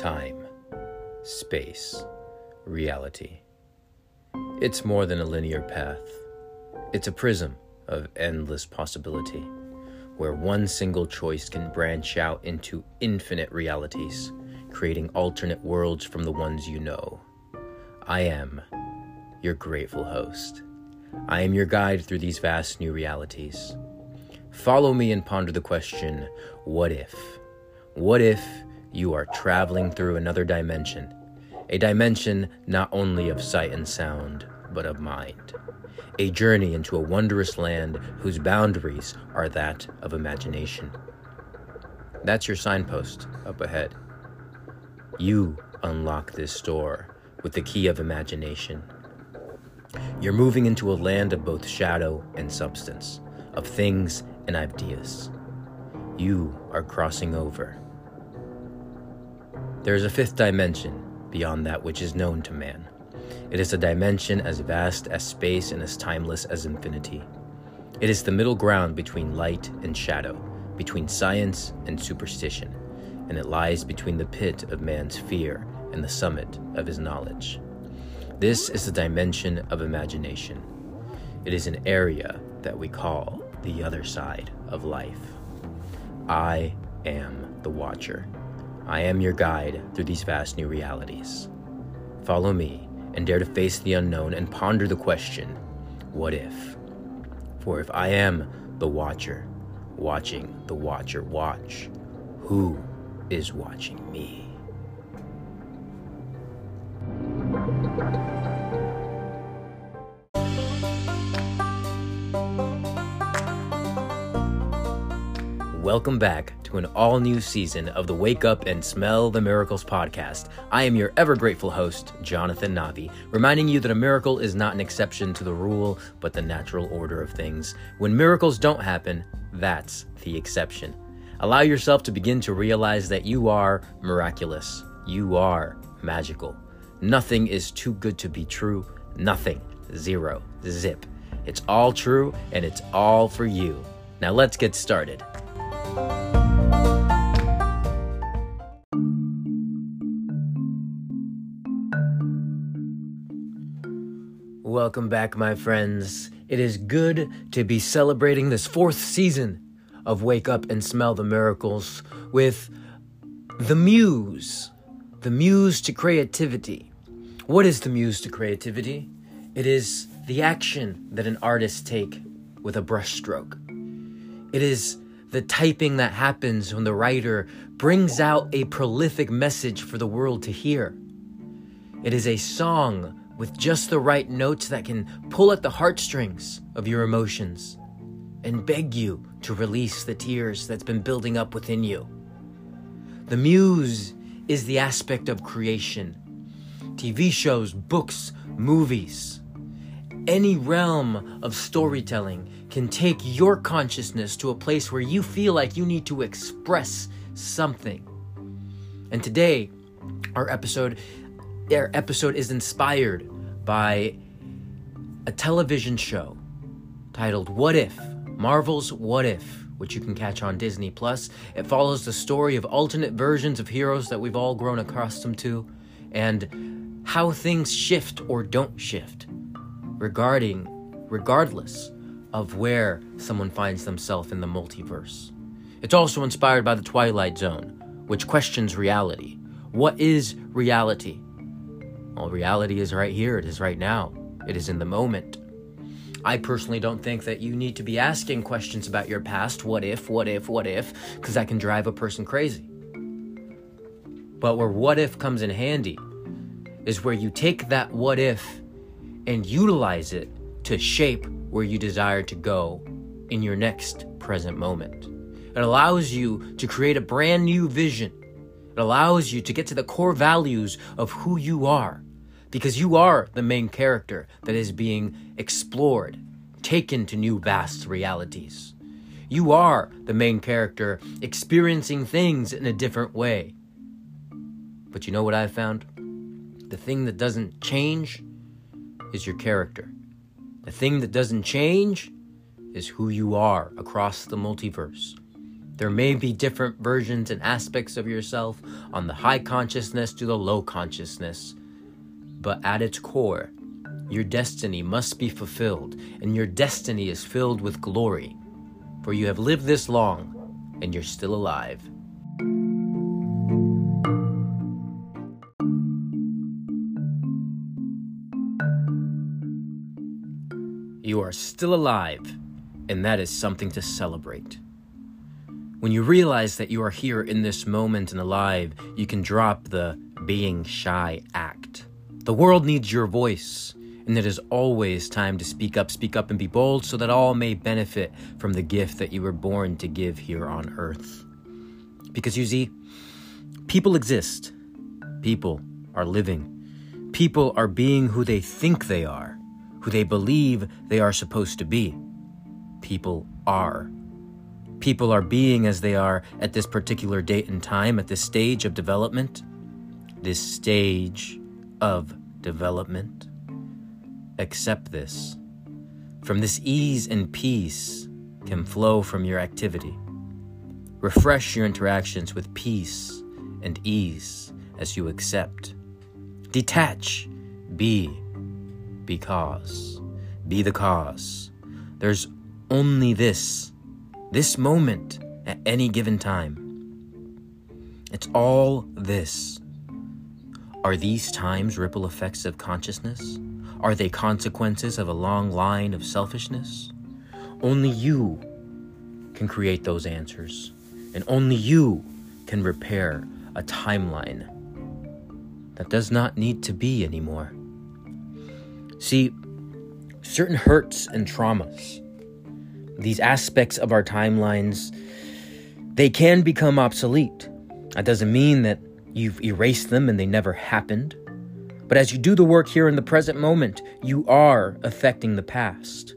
time, space, reality. It's more than a linear path, it's a prism of endless possibility, where one single choice can branch out into infinite realities, creating alternate worlds from the ones you know. I am your grateful host. I am your guide through these vast new realities. Follow me and ponder the question what if? What if you are traveling through another dimension? A dimension not only of sight and sound, but of mind. A journey into a wondrous land whose boundaries are that of imagination. That's your signpost up ahead. You unlock this door with the key of imagination. You're moving into a land of both shadow and substance, of things and ideas. You are crossing over. There is a fifth dimension beyond that which is known to man. It is a dimension as vast as space and as timeless as infinity. It is the middle ground between light and shadow, between science and superstition, and it lies between the pit of man's fear and the summit of his knowledge. This is the dimension of imagination. It is an area that we call the other side of life. I am the Watcher. I am your guide through these vast new realities. Follow me and dare to face the unknown and ponder the question what if? For if I am the Watcher, watching the Watcher watch, who is watching me? Welcome back to an all new season of the Wake Up and Smell the Miracles podcast. I am your ever grateful host, Jonathan Navi, reminding you that a miracle is not an exception to the rule, but the natural order of things. When miracles don't happen, that's the exception. Allow yourself to begin to realize that you are miraculous, you are magical. Nothing is too good to be true. Nothing. Zero. Zip. It's all true and it's all for you. Now let's get started. Welcome back, my friends. It is good to be celebrating this fourth season of Wake Up and Smell the Miracles with the Muse. The Muse to Creativity. What is the Muse to Creativity? It is the action that an artist take with a brushstroke. It is the typing that happens when the writer brings out a prolific message for the world to hear. It is a song with just the right notes that can pull at the heartstrings of your emotions and beg you to release the tears that's been building up within you. The muse is the aspect of creation. TV shows, books, movies, any realm of storytelling can take your consciousness to a place where you feel like you need to express something. And today, our episode our episode is inspired by a television show titled What If? Marvel's What If, which you can catch on Disney Plus. It follows the story of alternate versions of heroes that we've all grown accustomed to and how things shift or don't shift regarding regardless of where someone finds themselves in the multiverse. It's also inspired by the Twilight Zone, which questions reality. What is reality? Well, reality is right here, it is right now, it is in the moment. I personally don't think that you need to be asking questions about your past what if, what if, what if, because that can drive a person crazy. But where what if comes in handy is where you take that what if and utilize it to shape where you desire to go in your next present moment. It allows you to create a brand new vision. It allows you to get to the core values of who you are because you are the main character that is being explored, taken to new vast realities. You are the main character experiencing things in a different way. But you know what I found? The thing that doesn't change is your character. The thing that doesn't change is who you are across the multiverse. There may be different versions and aspects of yourself on the high consciousness to the low consciousness. But at its core, your destiny must be fulfilled, and your destiny is filled with glory. For you have lived this long, and you're still alive. You are still alive, and that is something to celebrate. When you realize that you are here in this moment and alive, you can drop the being shy act. The world needs your voice, and it is always time to speak up, speak up, and be bold so that all may benefit from the gift that you were born to give here on earth. Because you see, people exist, people are living, people are being who they think they are, who they believe they are supposed to be. People are people are being as they are at this particular date and time, at this stage of development, this stage of development. Accept this. From this ease and peace can flow from your activity. Refresh your interactions with peace and ease as you accept. Detach. Be. Because. Be the cause. There's only this this moment at any given time. It's all this. Are these times ripple effects of consciousness? Are they consequences of a long line of selfishness? Only you can create those answers, and only you can repair a timeline that does not need to be anymore. See, certain hurts and traumas these aspects of our timelines, they can become obsolete. That doesn't mean that you've erased them and they never happened. But as you do the work here in the present moment, you are affecting the past.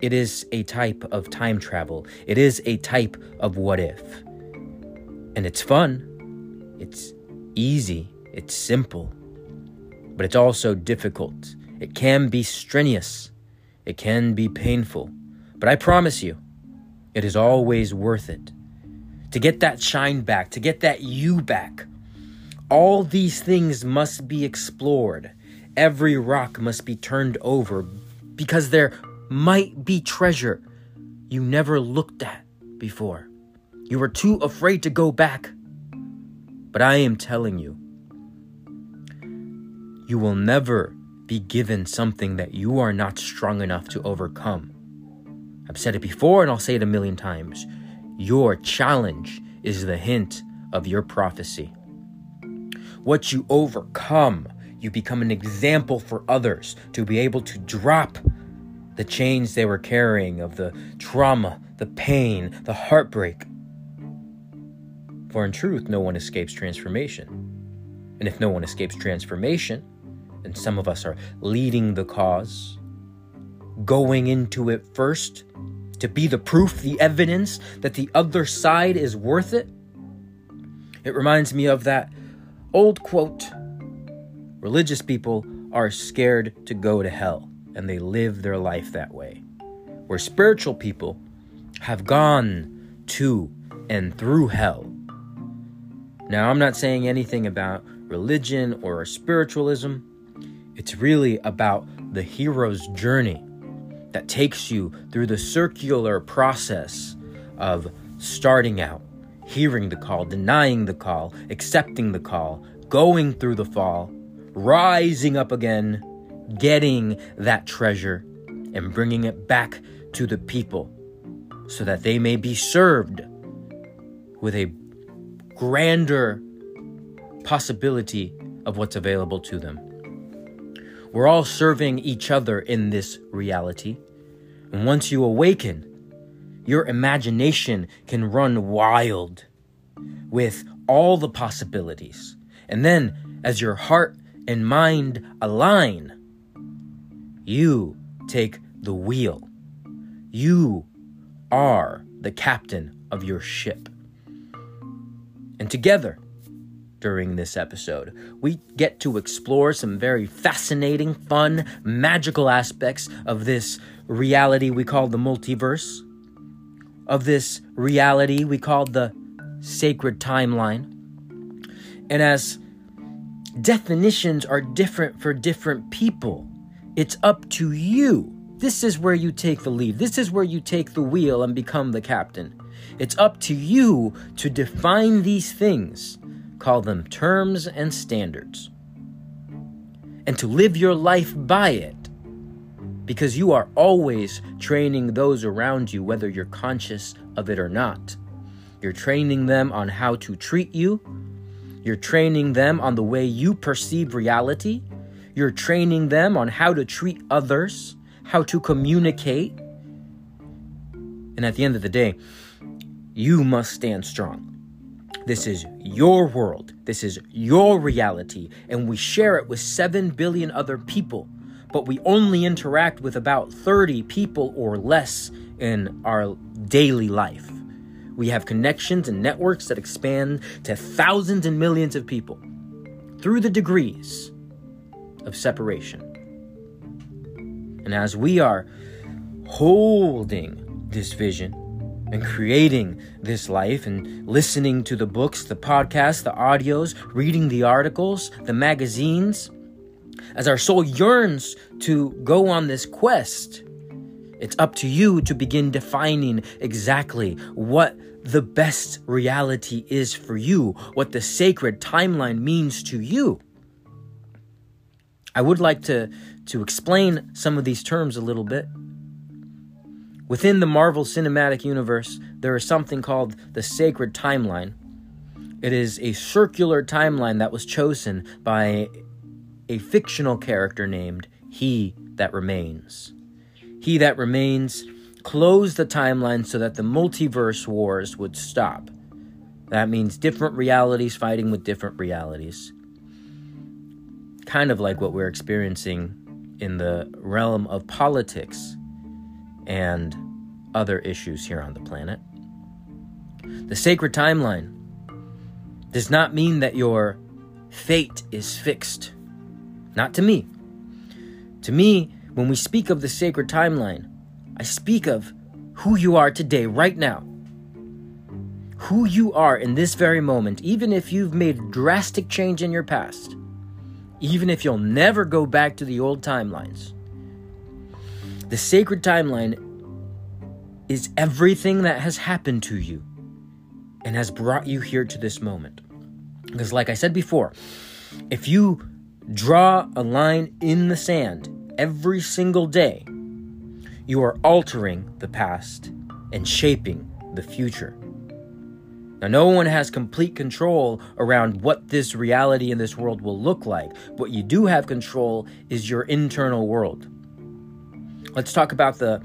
It is a type of time travel. It is a type of what if. And it's fun. It's easy. It's simple. But it's also difficult. It can be strenuous. It can be painful. But I promise you, it is always worth it. To get that shine back, to get that you back, all these things must be explored. Every rock must be turned over because there might be treasure you never looked at before. You were too afraid to go back. But I am telling you, you will never be given something that you are not strong enough to overcome. I've said it before and I'll say it a million times. Your challenge is the hint of your prophecy. What you overcome, you become an example for others to be able to drop the chains they were carrying of the trauma, the pain, the heartbreak. For in truth, no one escapes transformation. And if no one escapes transformation, then some of us are leading the cause, going into it first, to be the proof, the evidence that the other side is worth it? It reminds me of that old quote Religious people are scared to go to hell, and they live their life that way. Where spiritual people have gone to and through hell. Now, I'm not saying anything about religion or spiritualism. It's really about the hero's journey that takes you through the circular process of starting out, hearing the call, denying the call, accepting the call, going through the fall, rising up again, getting that treasure, and bringing it back to the people so that they may be served with a grander possibility of what's available to them. We're all serving each other in this reality. And once you awaken, your imagination can run wild with all the possibilities. And then, as your heart and mind align, you take the wheel. You are the captain of your ship. And together, during this episode. We get to explore some very fascinating, fun, magical aspects of this reality we call the multiverse. Of this reality we call the sacred timeline. And as definitions are different for different people, it's up to you. This is where you take the lead. This is where you take the wheel and become the captain. It's up to you to define these things, call them terms and standards, and to live your life by it. Because you are always training those around you, whether you're conscious of it or not. You're training them on how to treat you. You're training them on the way you perceive reality. You're training them on how to treat others, how to communicate. And at the end of the day, you must stand strong. This is your world. This is your reality. And we share it with 7 billion other people. But we only interact with about 30 people or less in our daily life. We have connections and networks that expand to thousands and millions of people through the degrees of separation. And as we are holding this vision, and creating this life and listening to the books, the podcasts, the audios, reading the articles, the magazines. As our soul yearns to go on this quest, it's up to you to begin defining exactly what the best reality is for you, what the sacred timeline means to you. I would like to, to explain some of these terms a little bit. Within the Marvel Cinematic Universe, there is something called the Sacred Timeline. It is a circular timeline that was chosen by a fictional character named He That Remains. He That Remains closed the timeline so that the multiverse wars would stop. That means different realities fighting with different realities. Kind of like what we're experiencing in the realm of politics and other issues here on the planet. The sacred timeline does not mean that your fate is fixed. Not to me. To me, when we speak of the sacred timeline, I speak of who you are today, right now. Who you are in this very moment, even if you've made drastic change in your past, even if you'll never go back to the old timelines. The sacred timeline is everything that has happened to you and has brought you here to this moment. Because, like I said before, if you draw a line in the sand every single day, you are altering the past and shaping the future. Now, no one has complete control around what this reality in this world will look like. What you do have control is your internal world. Let's talk about the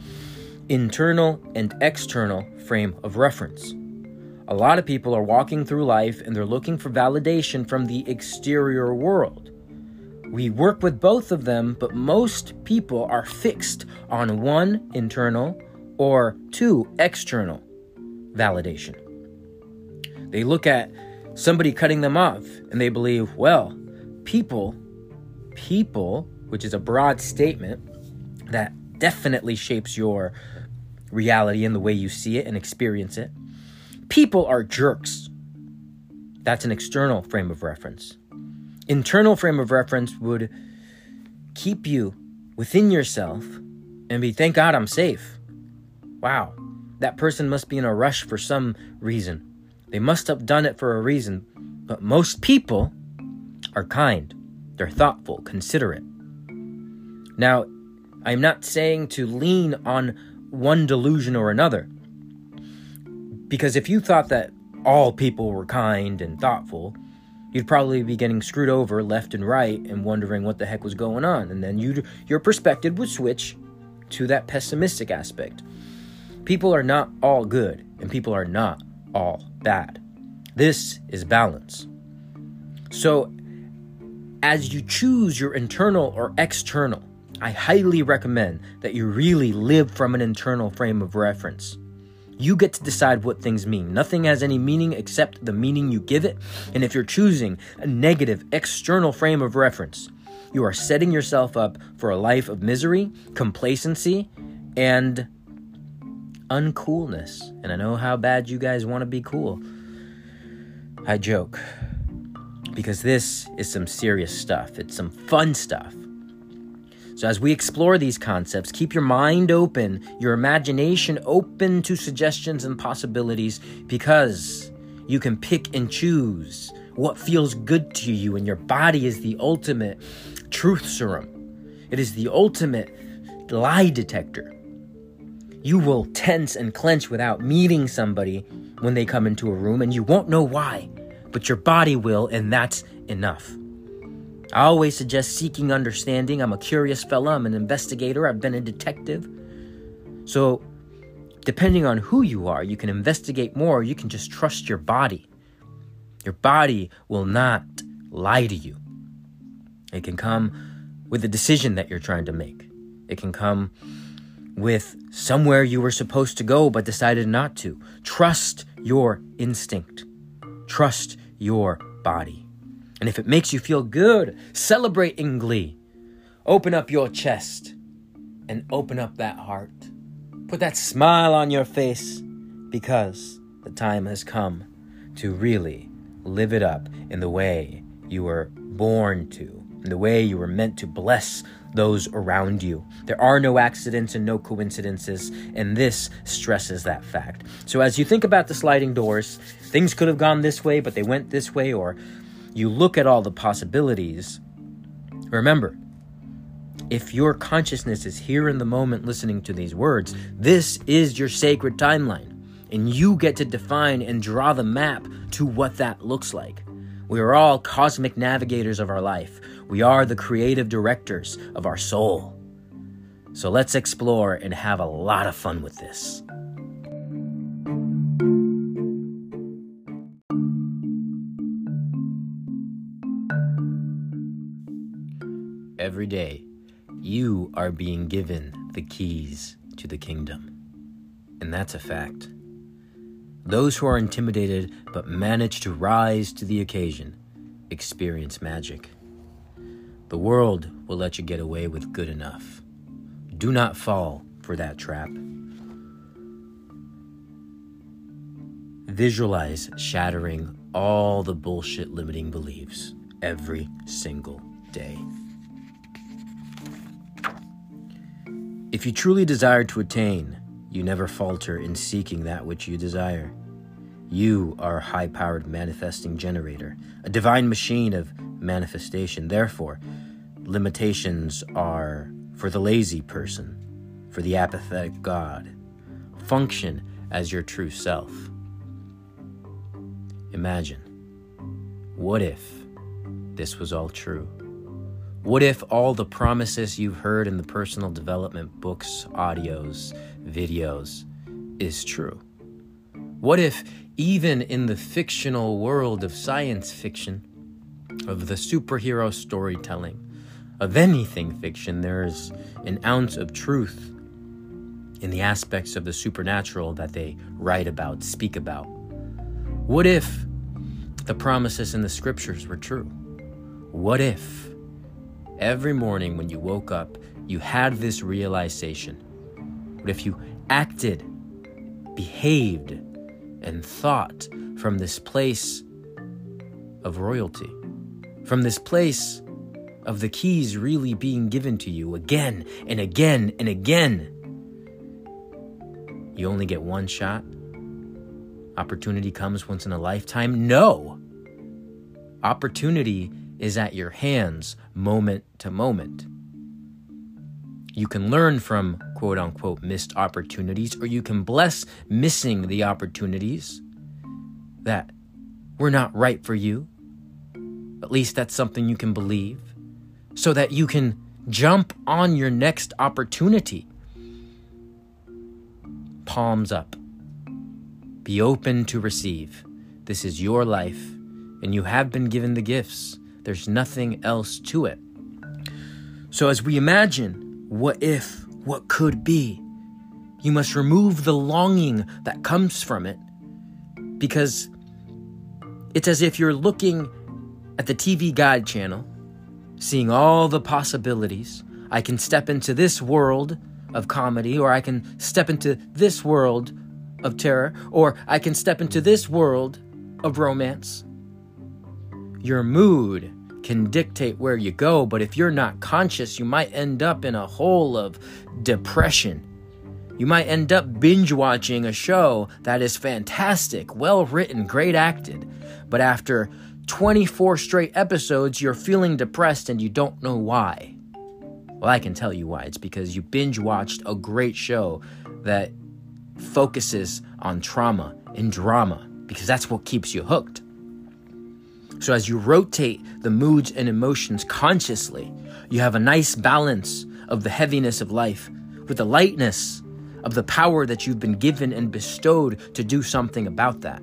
internal and external frame of reference. A lot of people are walking through life and they're looking for validation from the exterior world. We work with both of them, but most people are fixed on one internal or two external validation. They look at somebody cutting them off and they believe, well, people, people, which is a broad statement that definitely shapes your reality and the way you see it and experience it. People are jerks. That's an external frame of reference. Internal frame of reference would keep you within yourself and be, thank God I'm safe. Wow, that person must be in a rush for some reason. They must have done it for a reason. But most people are kind, they're thoughtful, considerate. Now, I'm not saying to lean on one delusion or another. Because if you thought that all people were kind and thoughtful, you'd probably be getting screwed over left and right and wondering what the heck was going on. And then you your perspective would switch to that pessimistic aspect. People are not all good and people are not all bad. This is balance. So, as you choose your internal or external, I highly recommend that you really live from an internal frame of reference. You get to decide what things mean. Nothing has any meaning except the meaning you give it. And if you're choosing a negative external frame of reference, you are setting yourself up for a life of misery, complacency, and uncoolness. And I know how bad you guys want to be cool. I joke. Because this is some serious stuff, it's some fun stuff. So, as we explore these concepts, keep your mind open, your imagination open to suggestions and possibilities, because you can pick and choose what feels good to you, and your body is the ultimate truth serum. It is the ultimate lie detector. You will tense and clench without meeting somebody when they come into a room, and you won't know why, but your body will, and that's enough. I always suggest seeking understanding. I'm a curious fella, I'm an investigator, I've been a detective. So, depending on who you are, you can investigate more, you can just trust your body. Your body will not lie to you. It can come with a decision that you're trying to make. It can come with somewhere you were supposed to go but decided not to. Trust your instinct. Trust your body. And if it makes you feel good, celebrate in glee. Open up your chest and open up that heart. Put that smile on your face because the time has come to really live it up in the way you were born to, in the way you were meant to bless those around you. There are no accidents and no coincidences, and this stresses that fact. So, as you think about the sliding doors, things could have gone this way, but they went this way, or you look at all the possibilities. Remember, if your consciousness is here in the moment listening to these words, this is your sacred timeline. And you get to define and draw the map to what that looks like. We are all cosmic navigators of our life. We are the creative directors of our soul. So let's explore and have a lot of fun with this. Every day, you are being given the keys to the kingdom. And that's a fact. Those who are intimidated but manage to rise to the occasion experience magic. The world will let you get away with good enough. Do not fall for that trap. Visualize shattering all the bullshit limiting beliefs every single day. If you truly desire to attain, you never falter in seeking that which you desire. You are a high powered manifesting generator, a divine machine of manifestation. Therefore, limitations are for the lazy person, for the apathetic God. Function as your true self. Imagine what if this was all true? What if all the promises you've heard in the personal development books, audios, videos is true? What if, even in the fictional world of science fiction, of the superhero storytelling, of anything fiction, there's an ounce of truth in the aspects of the supernatural that they write about, speak about? What if the promises in the scriptures were true? What if every morning when you woke up, you had this realization. But if you acted, behaved, and thought from this place of royalty, from this place of the keys really being given to you again and again and again, you only get one shot? Opportunity comes once in a lifetime? No! Opportunity is at your hands moment to moment. You can learn from quote unquote missed opportunities, or you can bless missing the opportunities that were not right for you. At least that's something you can believe, so that you can jump on your next opportunity. Palms up. Be open to receive. This is your life, and you have been given the gifts. There's nothing else to it. So, as we imagine what if, what could be, you must remove the longing that comes from it because it's as if you're looking at the TV Guide channel, seeing all the possibilities. I can step into this world of comedy, or I can step into this world of terror, or I can step into this world of romance. Your mood can dictate where you go, but if you're not conscious, you might end up in a hole of depression. You might end up binge watching a show that is fantastic, well written, great acted, but after 24 straight episodes, you're feeling depressed and you don't know why. Well, I can tell you why. It's because you binge watched a great show that focuses on trauma and drama, because that's what keeps you hooked. So, as you rotate the moods and emotions consciously, you have a nice balance of the heaviness of life with the lightness of the power that you've been given and bestowed to do something about that.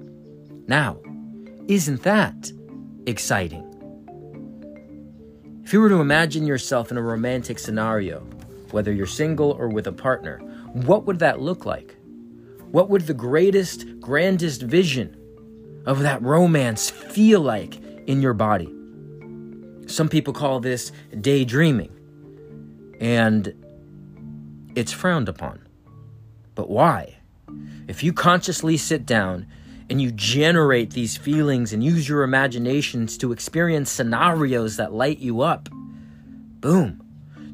Now, isn't that exciting? If you were to imagine yourself in a romantic scenario, whether you're single or with a partner, what would that look like? What would the greatest, grandest vision of that romance feel like in your body. Some people call this daydreaming, and it's frowned upon. But why? If you consciously sit down and you generate these feelings and use your imaginations to experience scenarios that light you up, boom,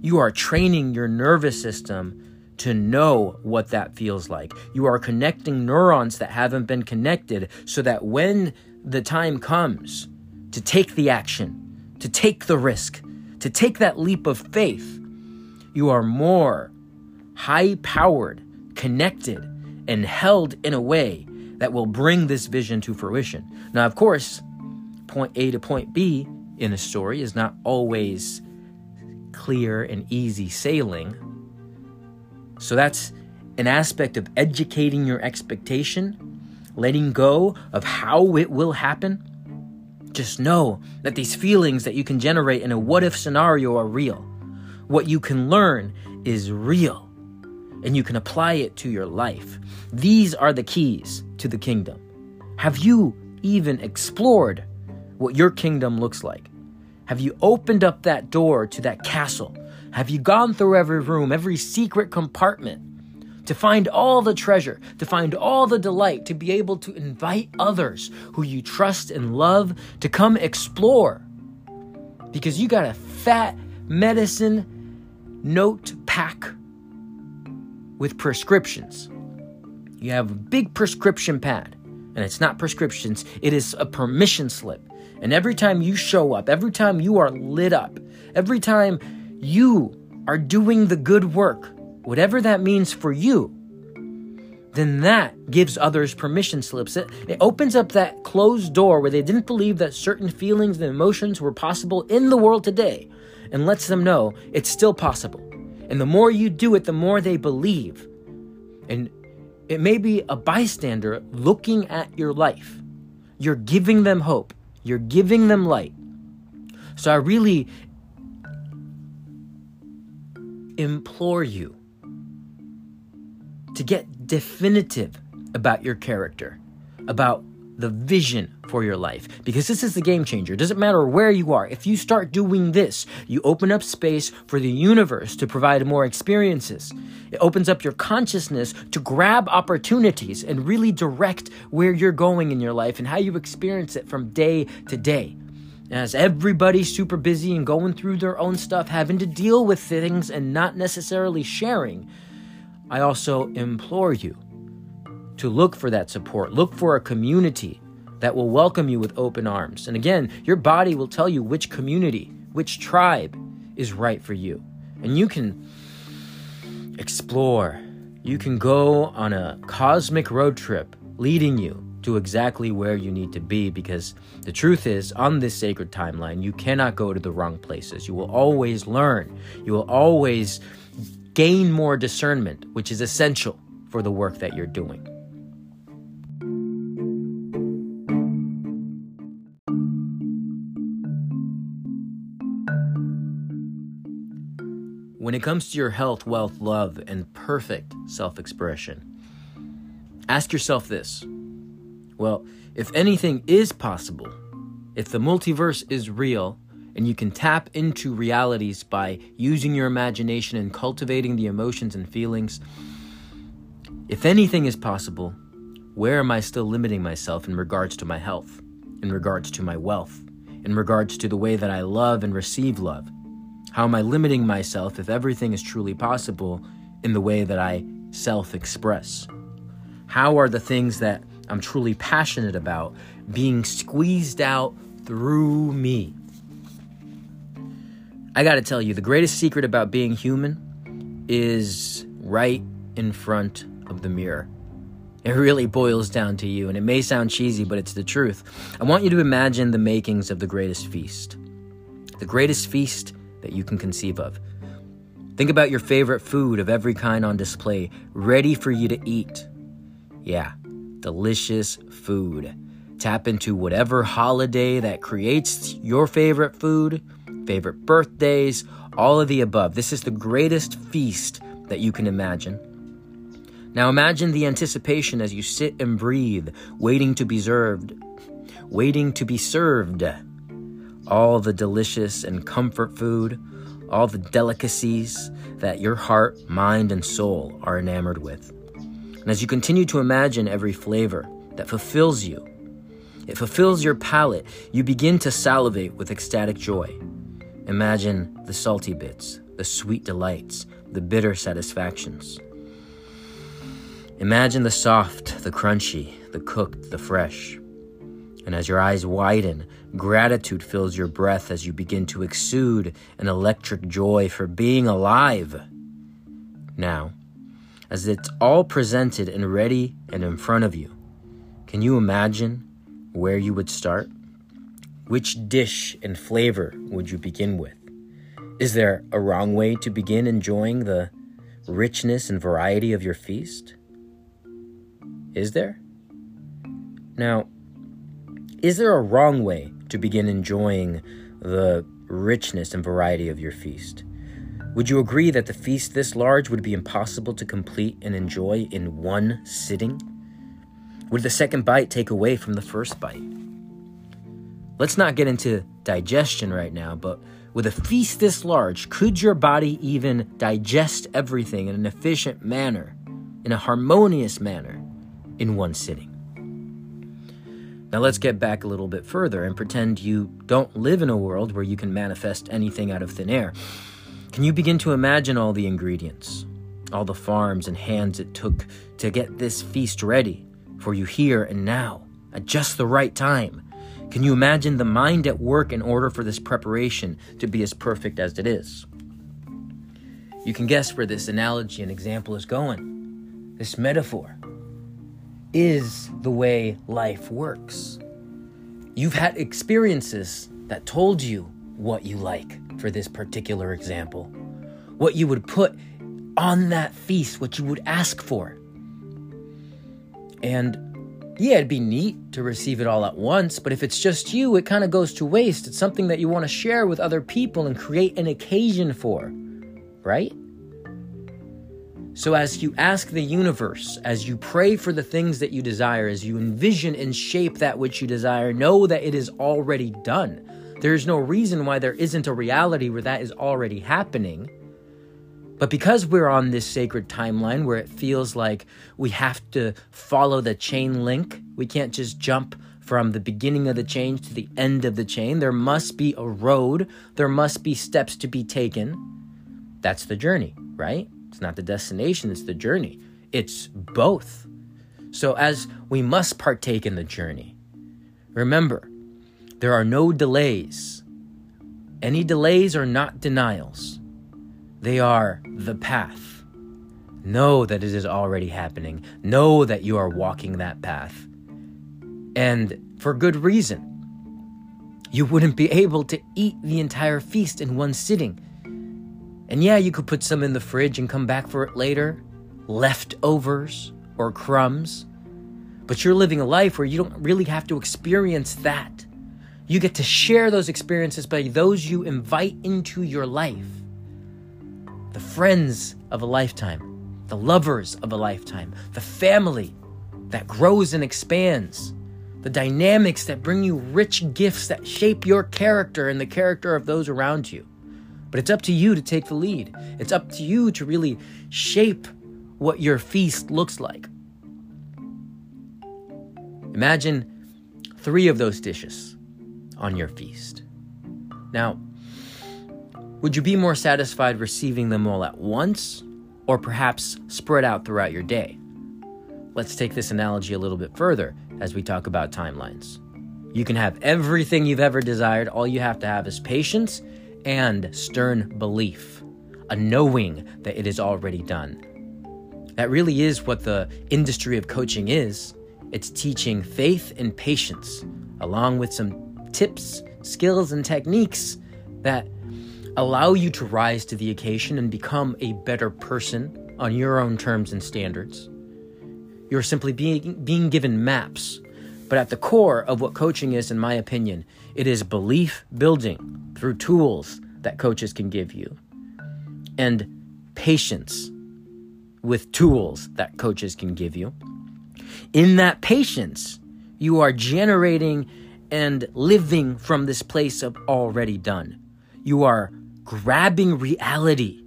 you are training your nervous system to know what that feels like. You are connecting neurons that haven't been connected so that when the time comes to take the action, to take the risk, to take that leap of faith, you are more high powered, connected, and held in a way that will bring this vision to fruition. Now, of course, point A to point B in a story is not always clear and easy sailing. So that's an aspect of educating your expectation, letting go of how it will happen, just know that these feelings that you can generate in a what if scenario are real. What you can learn is real, and you can apply it to your life. These are the keys to the kingdom. Have you even explored what your kingdom looks like? Have you opened up that door to that castle? Have you gone through every room, every secret compartment? To find all the treasure, to find all the delight, to be able to invite others who you trust and love to come explore. Because you got a fat medicine note pack with prescriptions. You have a big prescription pad, and it's not prescriptions, it is a permission slip. And every time you show up, every time you are lit up, every time you are doing the good work, whatever that means for you, then that gives others permission slips. It, it opens up that closed door where they didn't believe that certain feelings and emotions were possible in the world today and lets them know it's still possible. And the more you do it, the more they believe. And it may be a bystander looking at your life. You're giving them hope, you're giving them light. So I really implore you to get definitive about your character, about the vision for your life because this is the game changer. It doesn't matter where you are. If you start doing this, you open up space for the universe to provide more experiences. It opens up your consciousness to grab opportunities and really direct where you're going in your life and how you experience it from day to day. As everybody's super busy and going through their own stuff, having to deal with things and not necessarily sharing, I also implore you to look for that support. Look for a community that will welcome you with open arms. And again, your body will tell you which community, which tribe is right for you. And you can explore. You can go on a cosmic road trip leading you to exactly where you need to be because the truth is, on this sacred timeline, you cannot go to the wrong places. You will always learn. You will always gain more discernment, which is essential for the work that you're doing. When it comes to your health, wealth, love, and perfect self expression, ask yourself this. Well, if anything is possible, if the multiverse is real, and you can tap into realities by using your imagination and cultivating the emotions and feelings. If anything is possible, where am I still limiting myself in regards to my health, in regards to my wealth, in regards to the way that I love and receive love? How am I limiting myself if everything is truly possible in the way that I self express? How are the things that I'm truly passionate about being squeezed out through me? I gotta tell you, the greatest secret about being human is right in front of the mirror. It really boils down to you, and it may sound cheesy, but it's the truth. I want you to imagine the makings of the greatest feast. The greatest feast that you can conceive of. Think about your favorite food of every kind on display, ready for you to eat. Yeah, delicious food. Tap into whatever holiday that creates your favorite food favorite birthdays, all of the above. This is the greatest feast that you can imagine. Now imagine the anticipation as you sit and breathe, waiting to be served, waiting to be served. All the delicious and comfort food, all the delicacies that your heart, mind, and soul are enamored with. And as you continue to imagine every flavor that fulfills you, it fulfills your palate, you begin to salivate with ecstatic joy. Imagine the salty bits, the sweet delights, the bitter satisfactions. Imagine the soft, the crunchy, the cooked, the fresh. And as your eyes widen, gratitude fills your breath as you begin to exude an electric joy for being alive. Now, as it's all presented and ready and in front of you, can you imagine where you would start? Which dish and flavor would you begin with? Is there a wrong way to begin enjoying the richness and variety of your feast? Is there? Now, is there a wrong way to begin enjoying the richness and variety of your feast? Would you agree that the feast this large would be impossible to complete and enjoy in one sitting? Would the second bite take away from the first bite? Let's not get into digestion right now, but with a feast this large, could your body even digest everything in an efficient manner, in a harmonious manner, in one sitting? Now let's get back a little bit further and pretend you don't live in a world where you can manifest anything out of thin air. Can you begin to imagine all the ingredients, all the farms and hands it took to get this feast ready for you here and now, at just the right time? Can you imagine the mind at work in order for this preparation to be as perfect as it is? You can guess where this analogy and example is going. This metaphor is the way life works. You've had experiences that told you what you like for this particular example, what you would put on that feast, what you would ask for. And yeah, it'd be neat to receive it all at once, but if it's just you, it kind of goes to waste. It's something that you want to share with other people and create an occasion for, right? So, as you ask the universe, as you pray for the things that you desire, as you envision and shape that which you desire, know that it is already done. There is no reason why there isn't a reality where that is already happening. But because we're on this sacred timeline where it feels like we have to follow the chain link, we can't just jump from the beginning of the chain to the end of the chain. There must be a road, there must be steps to be taken. That's the journey, right? It's not the destination, it's the journey. It's both. So, as we must partake in the journey, remember, there are no delays. Any delays are not denials. They are the path. Know that it is already happening. Know that you are walking that path. And for good reason. You wouldn't be able to eat the entire feast in one sitting. And yeah, you could put some in the fridge and come back for it later, leftovers or crumbs. But you're living a life where you don't really have to experience that. You get to share those experiences by those you invite into your life the friends of a lifetime, the lovers of a lifetime, the family that grows and expands, the dynamics that bring you rich gifts that shape your character and the character of those around you. But it's up to you to take the lead. It's up to you to really shape what your feast looks like. Imagine three of those dishes on your feast. Now, would you be more satisfied receiving them all at once or perhaps spread out throughout your day? Let's take this analogy a little bit further as we talk about timelines. You can have everything you've ever desired, all you have to have is patience and stern belief, a knowing that it is already done. That really is what the industry of coaching is. It's teaching faith and patience, along with some tips, skills, and techniques that allow you to rise to the occasion and become a better person on your own terms and standards. You're simply being, being given maps. But at the core of what coaching is, in my opinion, it is belief building through tools that coaches can give you and patience with tools that coaches can give you. In that patience, you are generating and living from this place of already done. You are grabbing reality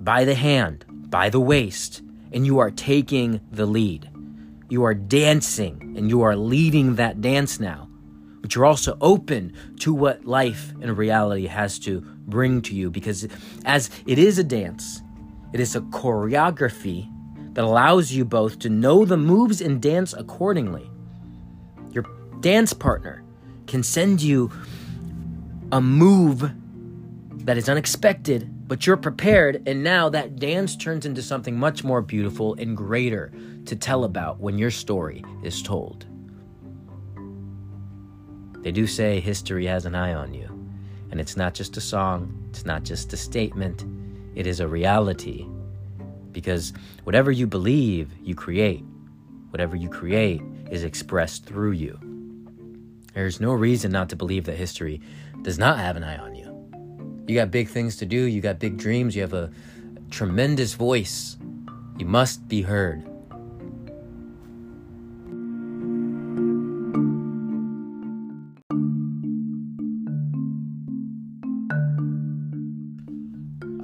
by the hand, by the waist, and you are taking the lead. You are dancing and you are leading that dance now. But you're also open to what life and reality has to bring to you because as it is a dance, it is a choreography that allows you both to know the moves and dance accordingly. Your dance partner can send you a move that is unexpected, but you're prepared, and now that dance turns into something much more beautiful and greater to tell about when your story is told. They do say history has an eye on you, and it's not just a song, it's not just a statement, it is a reality. Because whatever you believe, you create. Whatever you create is expressed through you. There's no reason not to believe that history does not have an eye on you. You got big things to do, you got big dreams, you have a tremendous voice. You must be heard.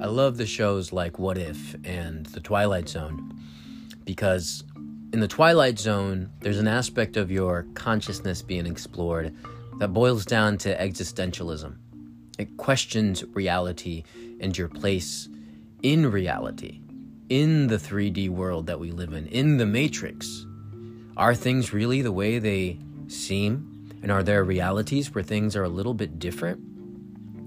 I love the shows like What If and The Twilight Zone because in The Twilight Zone, there's an aspect of your consciousness being explored that boils down to existentialism. It questions reality and your place in reality, in the 3D world that we live in, in the Matrix. Are things really the way they seem? And are there realities where things are a little bit different?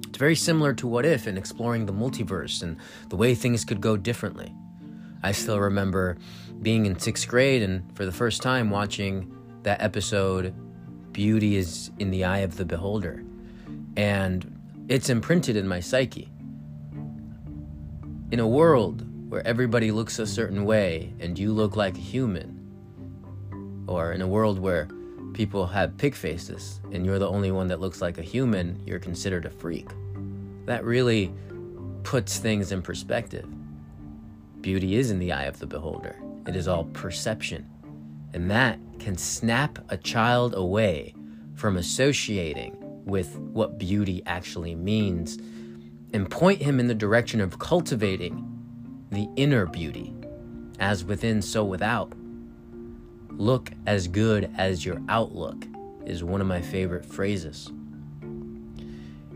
It's very similar to What If and exploring the multiverse and the way things could go differently. I still remember being in sixth grade and for the first time watching that episode, Beauty is in the Eye of the Beholder. And it's imprinted in my psyche. In a world where everybody looks a certain way and you look like a human, or in a world where people have pig faces and you're the only one that looks like a human, you're considered a freak. That really puts things in perspective. Beauty is in the eye of the beholder, it is all perception. And that can snap a child away from associating with what beauty actually means and point him in the direction of cultivating the inner beauty, as within, so without. Look as good as your outlook is one of my favorite phrases.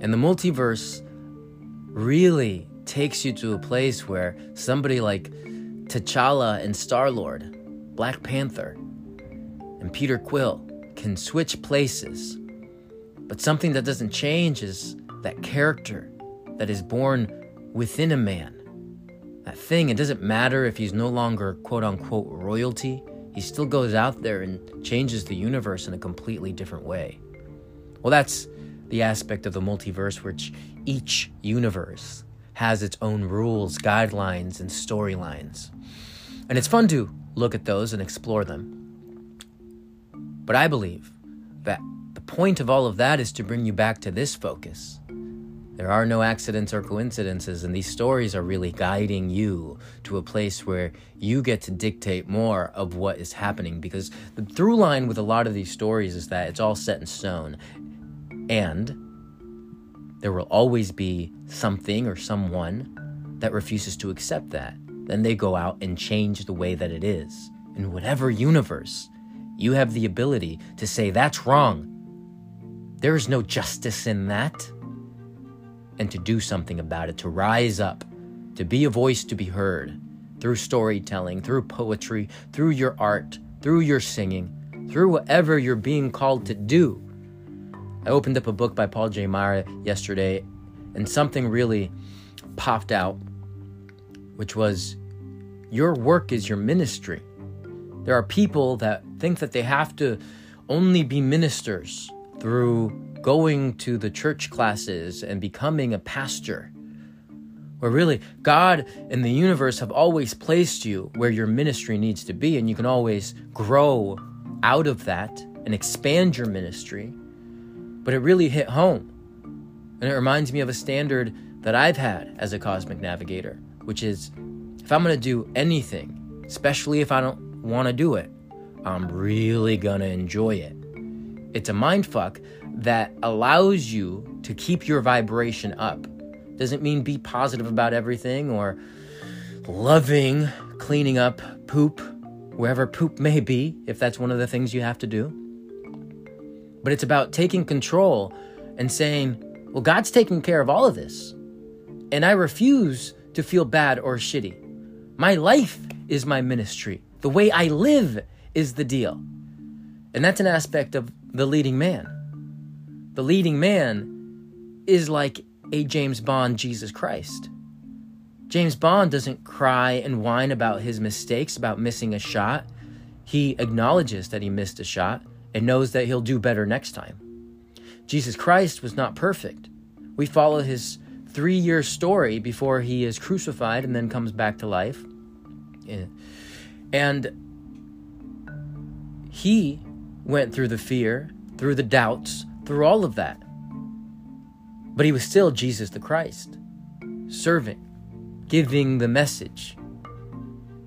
And the multiverse really takes you to a place where somebody like T'Challa and Star Lord, Black Panther, and Peter Quill can switch places but something that doesn't change is that character that is born within a man. That thing, it doesn't matter if he's no longer quote unquote royalty, he still goes out there and changes the universe in a completely different way. Well, that's the aspect of the multiverse which each universe has its own rules, guidelines, and storylines. And it's fun to look at those and explore them. But I believe that point of all of that is to bring you back to this focus There are no accidents or coincidences, and these stories are really guiding you to a place where you get to dictate more of what is happening. Because the through line with a lot of these stories is that it's all set in stone, and there will always be something or someone that refuses to accept that. Then they go out and change the way that it is. In whatever universe, you have the ability to say, that's wrong. There is no justice in that and to do something about it, to rise up, to be a voice to be heard through storytelling, through poetry, through your art, through your singing, through whatever you're being called to do. I opened up a book by Paul J. Meara yesterday, and something really popped out, which was your work is your ministry. There are people that think that they have to only be ministers through going to the church classes and becoming a pastor. Where really, God and the universe have always placed you where your ministry needs to be, and you can always grow out of that and expand your ministry. But it really hit home. And it reminds me of a standard that I've had as a cosmic navigator, which is if I'm going to do anything, especially if I don't want to do it, I'm really going to enjoy it. It's a mind fuck that allows you to keep your vibration up. Doesn't mean be positive about everything or loving cleaning up poop, wherever poop may be, if that's one of the things you have to do. But it's about taking control and saying, well, God's taking care of all of this. And I refuse to feel bad or shitty. My life is my ministry. The way I live is the deal. And that's an aspect of the leading man the leading man is like a James Bond Jesus Christ. James Bond doesn't cry and whine about his mistakes, about missing a shot. He acknowledges that he missed a shot and knows that he'll do better next time. Jesus Christ was not perfect. We follow his three year story before he is crucified and then comes back to life. Eh. And he went through the fear, through the doubts, through all of that. But he was still Jesus the Christ, serving, giving the message.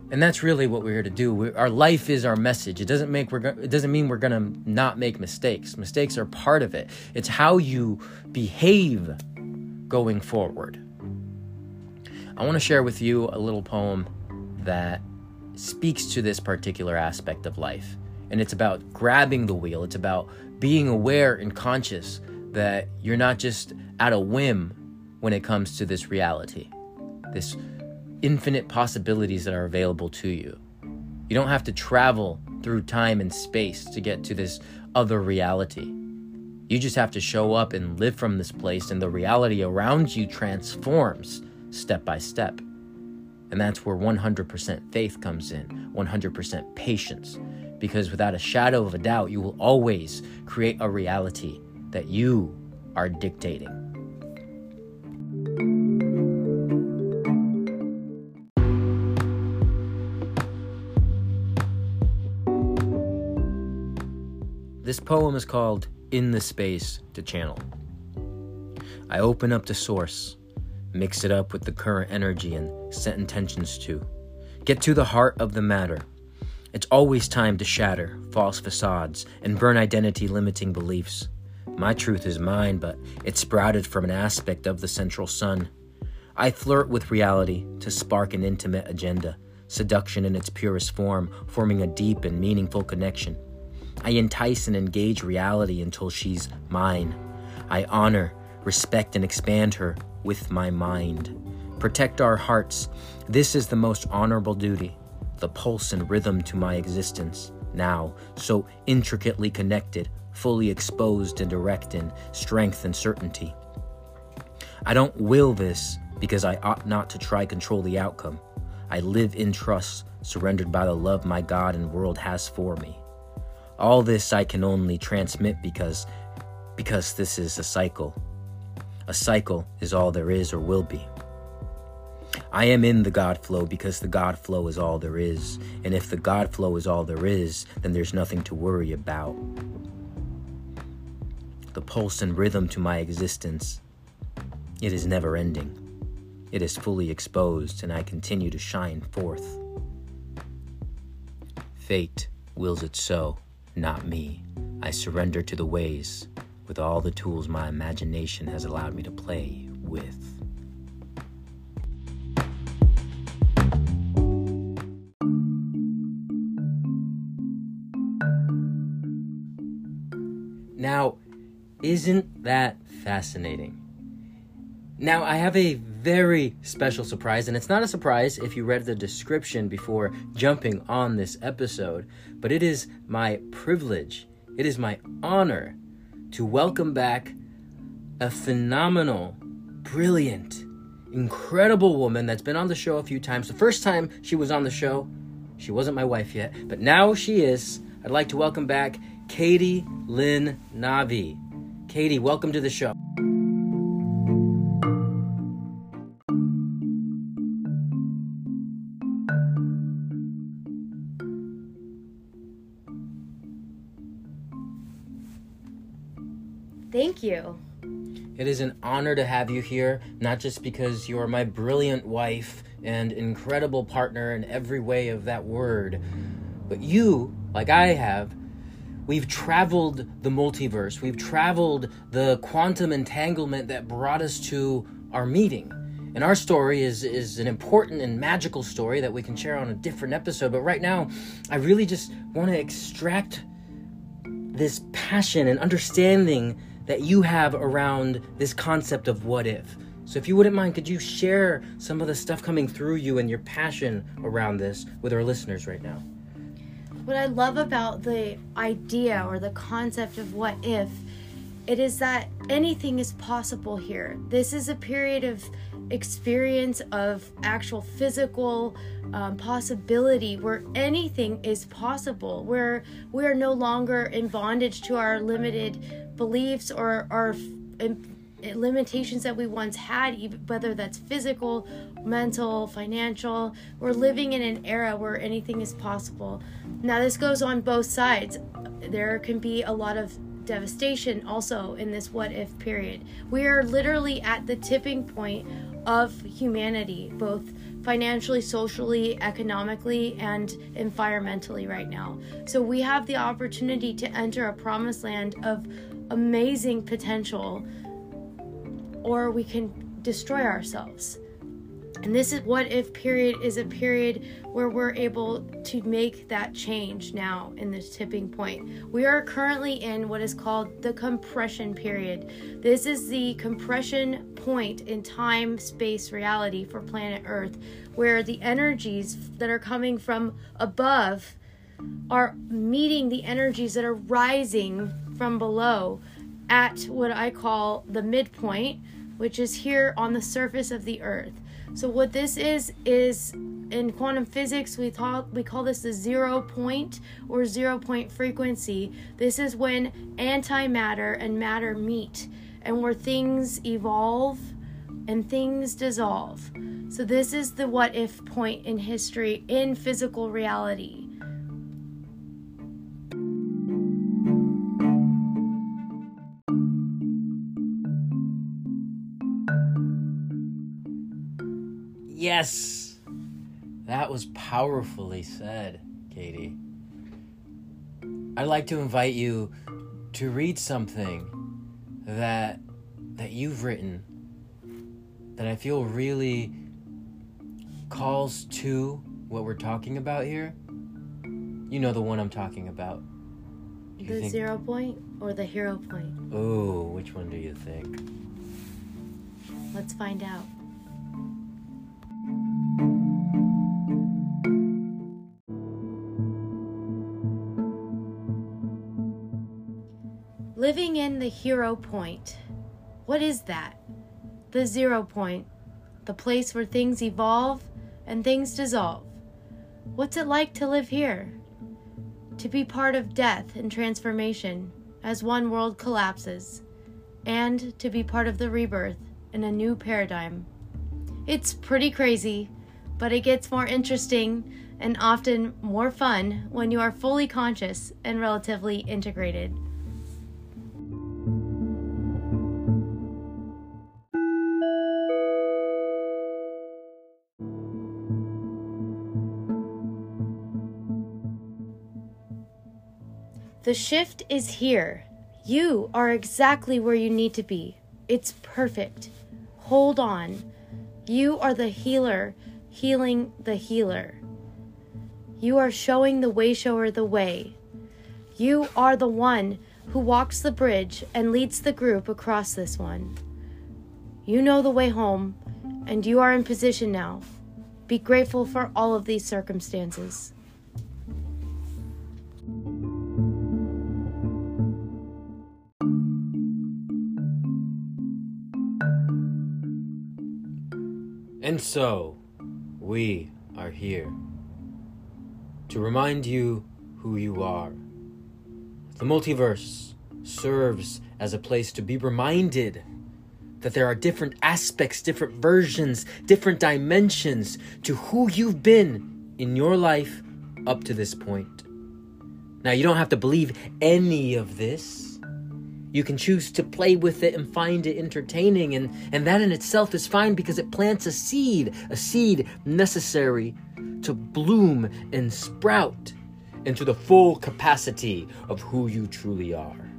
And that's really what we're here to do. we our life is our message. It doesn't make we're it doesn't mean we're going to not make mistakes. Mistakes are part of it. It's how you behave going forward. I want to share with you a little poem that speaks to this particular aspect of life. And it's about grabbing the wheel. It's about being aware and conscious that you're not just at a whim when it comes to this reality, this infinite possibilities that are available to you. You don't have to travel through time and space to get to this other reality. You just have to show up and live from this place, and the reality around you transforms step by step. And that's where 100% faith comes in, 100% patience, because without a shadow of a doubt, you will always create a reality that you are dictating. This poem is called In the Space to Channel. I open up the source, mix it up with the current energy, and set intentions to get to the heart of the matter it's always time to shatter false facades and burn identity limiting beliefs. My truth is mine, but it sprouted from an aspect of the central sun. I flirt with reality to spark an intimate agenda, seduction in its purest form, forming a deep and meaningful connection. I entice and engage reality until she's mine. I honor, respect, and expand her with my mind. Protect our hearts. This is the most honorable duty the pulse and rhythm to my existence, now so intricately connected, fully exposed and direct in strength and certainty. I don't will this because I ought not to try control the outcome. I live in trust, surrendered by the love my God and world has for me. All this I can only transmit because because this is a cycle. A cycle is all there is or will be. I am in the God flow because the God flow is all there is. And if the God flow is all there is, then there's nothing to worry about. The pulse and rhythm to my existence It is never ending. It is fully exposed, and I continue to shine forth. Fate wills it so, not me. I surrender to the ways with all the tools my imagination has allowed me to play with. Isn't that fascinating? Now, I have a very special surprise, and it's not a surprise if you read the description before jumping on this episode, but it is my privilege, it is my honor to welcome back a phenomenal, brilliant, incredible woman that's been on the show a few times. The first time she was on the show, she wasn't my wife yet, but now she is. I'd like to welcome back Katie Lynn Navi. Katie, welcome to the show. Thank you. It is an honor to have you here, not just because you are my brilliant wife and incredible partner in every way of that word, but you, like I have, we've traveled the multiverse. We've traveled the quantum entanglement that brought us to our meeting. And our story is is an important and magical story that we can share on a different episode. But right now, I really just want to extract this passion and understanding that you have around this concept of what if. So, if you wouldn't mind, could you share some of the stuff coming through you and your passion around this with our listeners right now? What I love about the idea or the concept of what if, it is that anything is possible here. This is a period of experience of actual physical um, possibility where anything is possible, where we are no longer in bondage to our limited beliefs or our limitations that we once had, whether that's physical, mental, financial. We're living in an era where anything is possible. Now, this goes on both sides. There can be a lot of devastation also in this what if period. We are literally at the tipping point of humanity, both financially, socially, economically, and environmentally right now. So we have the opportunity to enter a promised land of amazing potential, or we can destroy ourselves. And this is what if period is a period where we're able to make that change now in this tipping point. We are currently in what is called the compression period. This is the compression point in time, space, reality for planet Earth, where the energies that are coming from above are meeting the energies that are rising from below at what I call the midpoint, which is here on the surface of the earth. So what this is is in quantum physics we talk we call this the zero point or zero point frequency. This is when antimatter and matter meet and where things evolve and things dissolve. So this is the what if point in history in physical reality. Yes! That was powerfully said, Katie. I'd like to invite you to read something that that you've written that I feel really calls to what we're talking about here. You know the one I'm talking about. the think... zero point or the hero point? Oh, which one do you think? Let's find out. Living in the hero point. What is that? The zero point. The place where things evolve and things dissolve. What's it like to live here? To be part of death and transformation as one world collapses, and to be part of the rebirth in a new paradigm. It's pretty crazy, but it gets more interesting and often more fun when you are fully conscious and relatively integrated. The shift is here. You are exactly where you need to be. It's perfect. Hold on. You are the healer, healing the healer. You are showing the way shower the way. You are the one who walks the bridge and leads the group across this one. You know the way home, and you are in position now. Be grateful for all of these circumstances. And so, we are here to remind you who you are. The multiverse serves as a place to be reminded that there are different aspects, different versions, different dimensions to who you've been in your life up to this point. Now, you don't have to believe any of this. You can choose to play with it and find it entertaining, and, and that in itself is fine because it plants a seed, a seed necessary to bloom and sprout into the full capacity of who you truly are.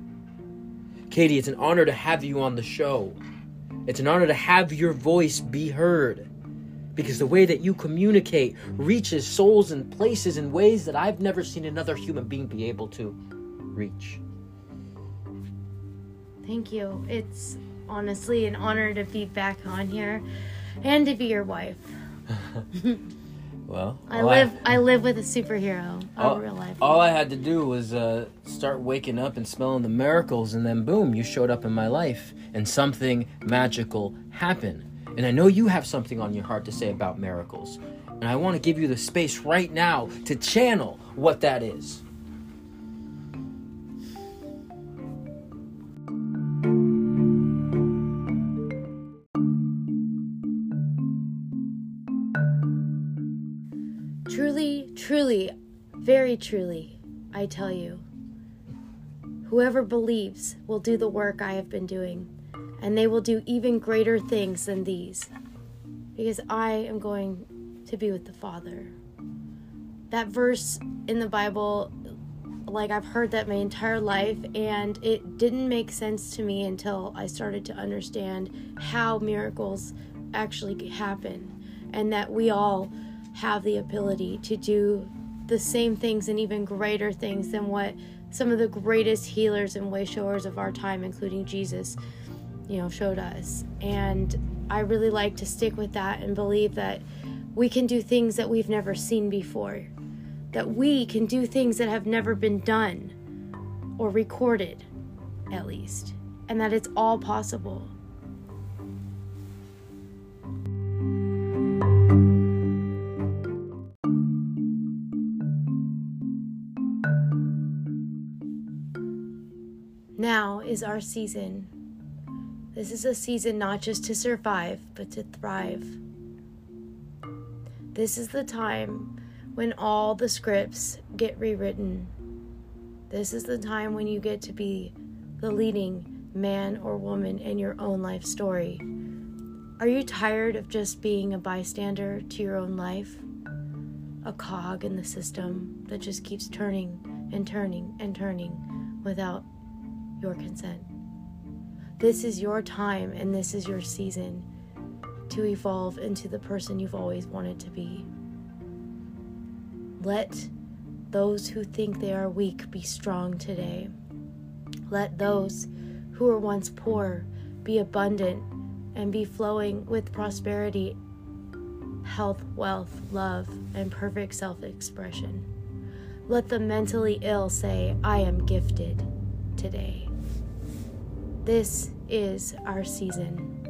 Katie, it's an honor to have you on the show. It's an honor to have your voice be heard because the way that you communicate reaches souls and places in ways that I've never seen another human being be able to reach. Thank you. It's honestly an honor to be back on here and to be your wife. well, I live I, I, live with a superhero, all, real life. All I had to do was uh, start waking up and smelling the miracles, and then boom, you showed up in my life, and something magical happened. And I know you have something on your heart to say about miracles, and I want to give you the space right now to channel what that is. Truly, very truly, I tell you, whoever believes will do the work I have been doing, and they will do even greater things than these, because I am going to be with the Father. That verse in the Bible, like I've heard that my entire life, and it didn't make sense to me until I started to understand how miracles actually happen, and that we all have the ability to do the same things and even greater things than what some of the greatest healers and way showers of our time, including Jesus, you know, showed us. And I really like to stick with that and believe that we can do things that we've never seen before, that we can do things that have never been done or recorded, at least, and that it's all possible. Now is our season. This is a season not just to survive, but to thrive. This is the time when all the scripts get rewritten. This is the time when you get to be the leading man or woman in your own life story. Are you tired of just being a bystander to your own life? A cog in the system that just keeps turning and turning and turning without your consent. This is your time and this is your season to evolve into the person you've always wanted to be. Let those who think they are weak be strong today. Let those who were once poor be abundant and be flowing with prosperity, health, wealth, love, and perfect self expression. Let the mentally ill say, I am gifted today. This is our season.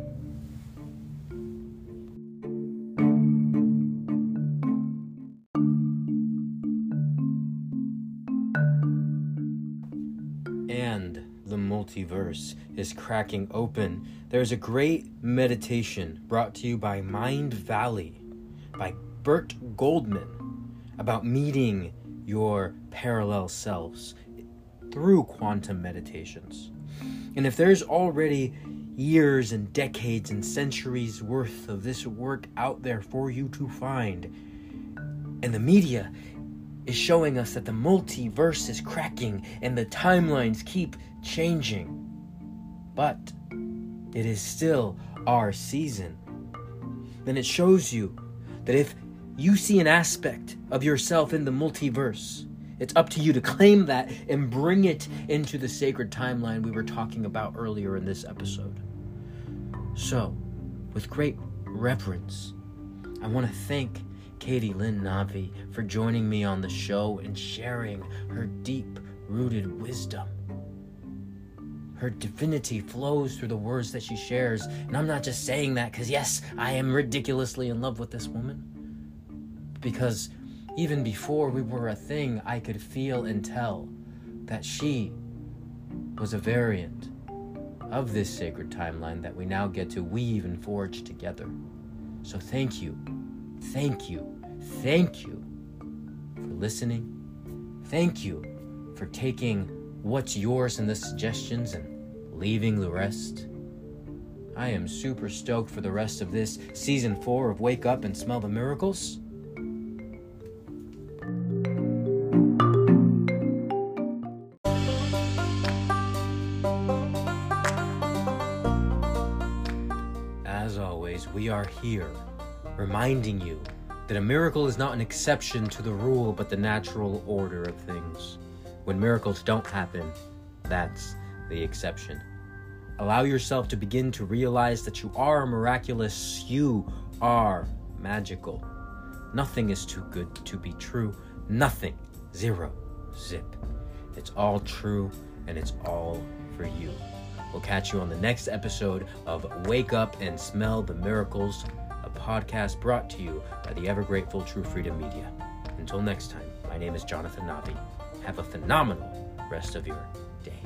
And the multiverse is cracking open. There's a great meditation brought to you by Mindvalley by Burt Goldman about meeting your parallel selves through quantum meditations. And if there's already years and decades and centuries worth of this work out there for you to find, and the media is showing us that the multiverse is cracking and the timelines keep changing. But it is still our season. Then it shows you that if you see an aspect of yourself in the multiverse, it's up to you to claim that and bring it into the sacred timeline we were talking about earlier in this episode. So, with great reverence, I want to thank Katie Lynn Navi for joining me on the show and sharing her deep rooted wisdom. Her divinity flows through the words that she shares, and I'm not just saying that because, yes, I am ridiculously in love with this woman. Because even before we were a thing, I could feel and tell that she was a variant of this sacred timeline that we now get to weave and forge together. So thank you, thank you, thank you for listening. Thank you for taking what's yours in the suggestions and leaving the rest. I am super stoked for the rest of this season four of Wake Up and Smell the Miracles. As always, we are here reminding you that a miracle is not an exception to the rule but the natural order of things. When miracles don't happen, that's the exception. Allow yourself to begin to realize that you are miraculous, you are magical. Nothing is too good to be true. Nothing. Zero. Zip. It's all true and it's all for you. We'll catch you on the next episode of Wake Up and Smell the Miracles, a podcast brought to you by the ever grateful True Freedom Media. Until next time, my name is Jonathan Navi. Have a phenomenal rest of your day.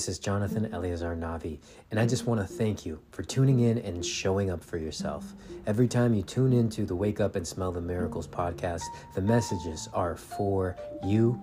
This is Jonathan Eleazar Navi, and I just want to thank you for tuning in and showing up for yourself. Every time you tune into the Wake Up and Smell the Miracles podcast, the messages are for you,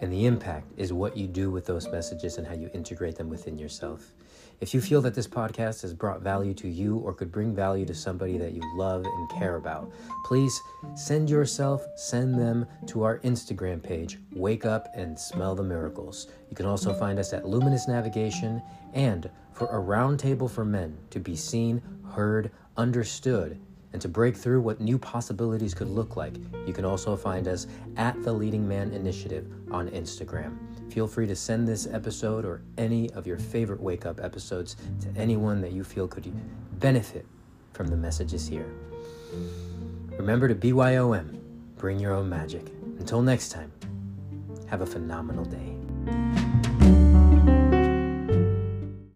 and the impact is what you do with those messages and how you integrate them within yourself. If you feel that this podcast has brought value to you or could bring value to somebody that you love and care about, please send yourself, send them to our Instagram page, Wake Up and Smell the Miracles. You can also find us at Luminous Navigation and for a roundtable for men to be seen, heard, understood, and to break through what new possibilities could look like. You can also find us at the Leading Man Initiative on Instagram. Feel free to send this episode or any of your favorite wake up episodes to anyone that you feel could benefit from the messages here. Remember to BYOM, bring your own magic. Until next time, have a phenomenal day.